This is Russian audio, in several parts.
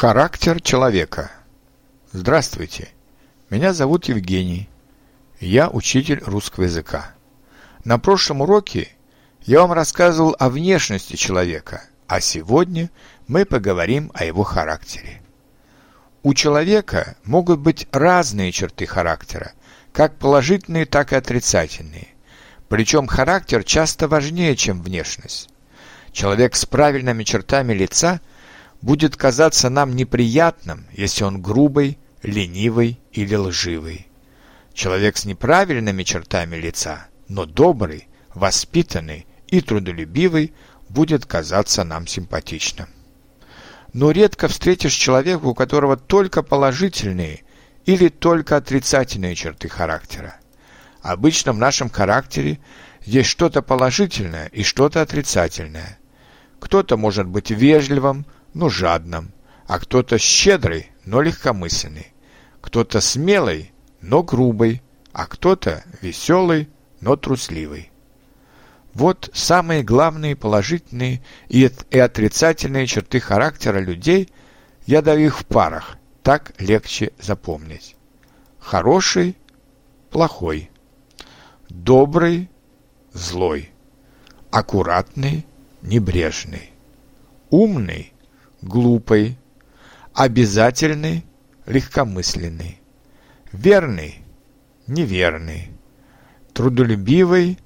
Характер человека. Здравствуйте. Меня зовут Евгений. Я учитель русского языка. На прошлом уроке я вам рассказывал о внешности человека, а сегодня мы поговорим о его характере. У человека могут быть разные черты характера, как положительные, так и отрицательные. Причем характер часто важнее, чем внешность. Человек с правильными чертами лица – будет казаться нам неприятным, если он грубый, ленивый или лживый. Человек с неправильными чертами лица, но добрый, воспитанный и трудолюбивый будет казаться нам симпатичным. Но редко встретишь человека, у которого только положительные или только отрицательные черты характера. Обычно в нашем характере есть что-то положительное и что-то отрицательное. Кто-то может быть вежливым, но жадным, а кто-то щедрый, но легкомысленный, кто-то смелый, но грубый, а кто-то веселый, но трусливый. Вот самые главные положительные и отрицательные черты характера людей, я даю их в парах, так легче запомнить. Хороший, плохой, добрый, злой, аккуратный, небрежный, умный, глупый, обязательный, легкомысленный, верный, неверный, трудолюбивый,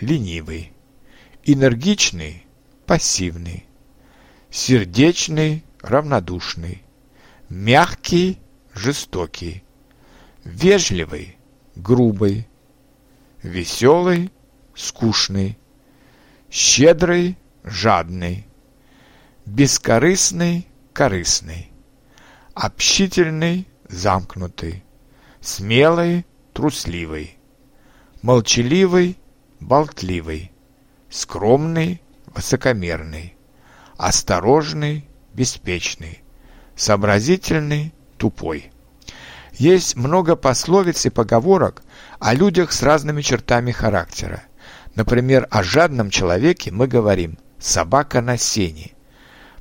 ленивый, энергичный, пассивный, сердечный, равнодушный, мягкий, жестокий, вежливый, грубый, веселый, скучный, щедрый, жадный, бескорыстный, корыстный, общительный, замкнутый, смелый, трусливый, молчаливый, болтливый, скромный, высокомерный, осторожный, беспечный, сообразительный, тупой. Есть много пословиц и поговорок о людях с разными чертами характера. Например, о жадном человеке мы говорим «собака на сене»,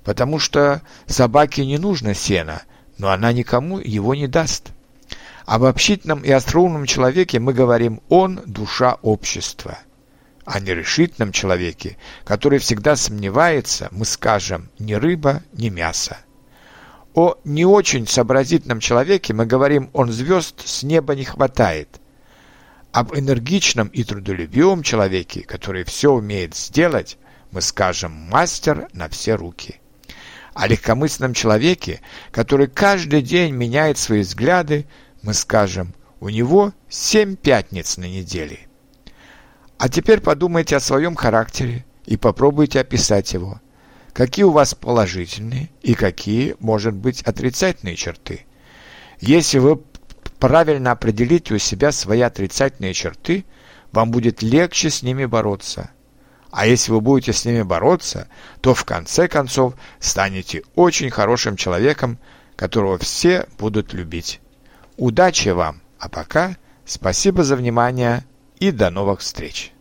потому что собаке не нужно сена, но она никому его не даст. Об общительном и остроумном человеке мы говорим «он – душа общества». О нерешительном человеке, который всегда сомневается, мы скажем «ни рыба, ни мясо». О не очень сообразительном человеке мы говорим «он звезд с неба не хватает». Об энергичном и трудолюбивом человеке, который все умеет сделать, мы скажем «мастер на все руки» о легкомысленном человеке, который каждый день меняет свои взгляды, мы скажем, у него семь пятниц на неделе. А теперь подумайте о своем характере и попробуйте описать его. Какие у вас положительные и какие, может быть, отрицательные черты. Если вы правильно определите у себя свои отрицательные черты, вам будет легче с ними бороться – а если вы будете с ними бороться, то в конце концов станете очень хорошим человеком, которого все будут любить. Удачи вам, а пока спасибо за внимание и до новых встреч!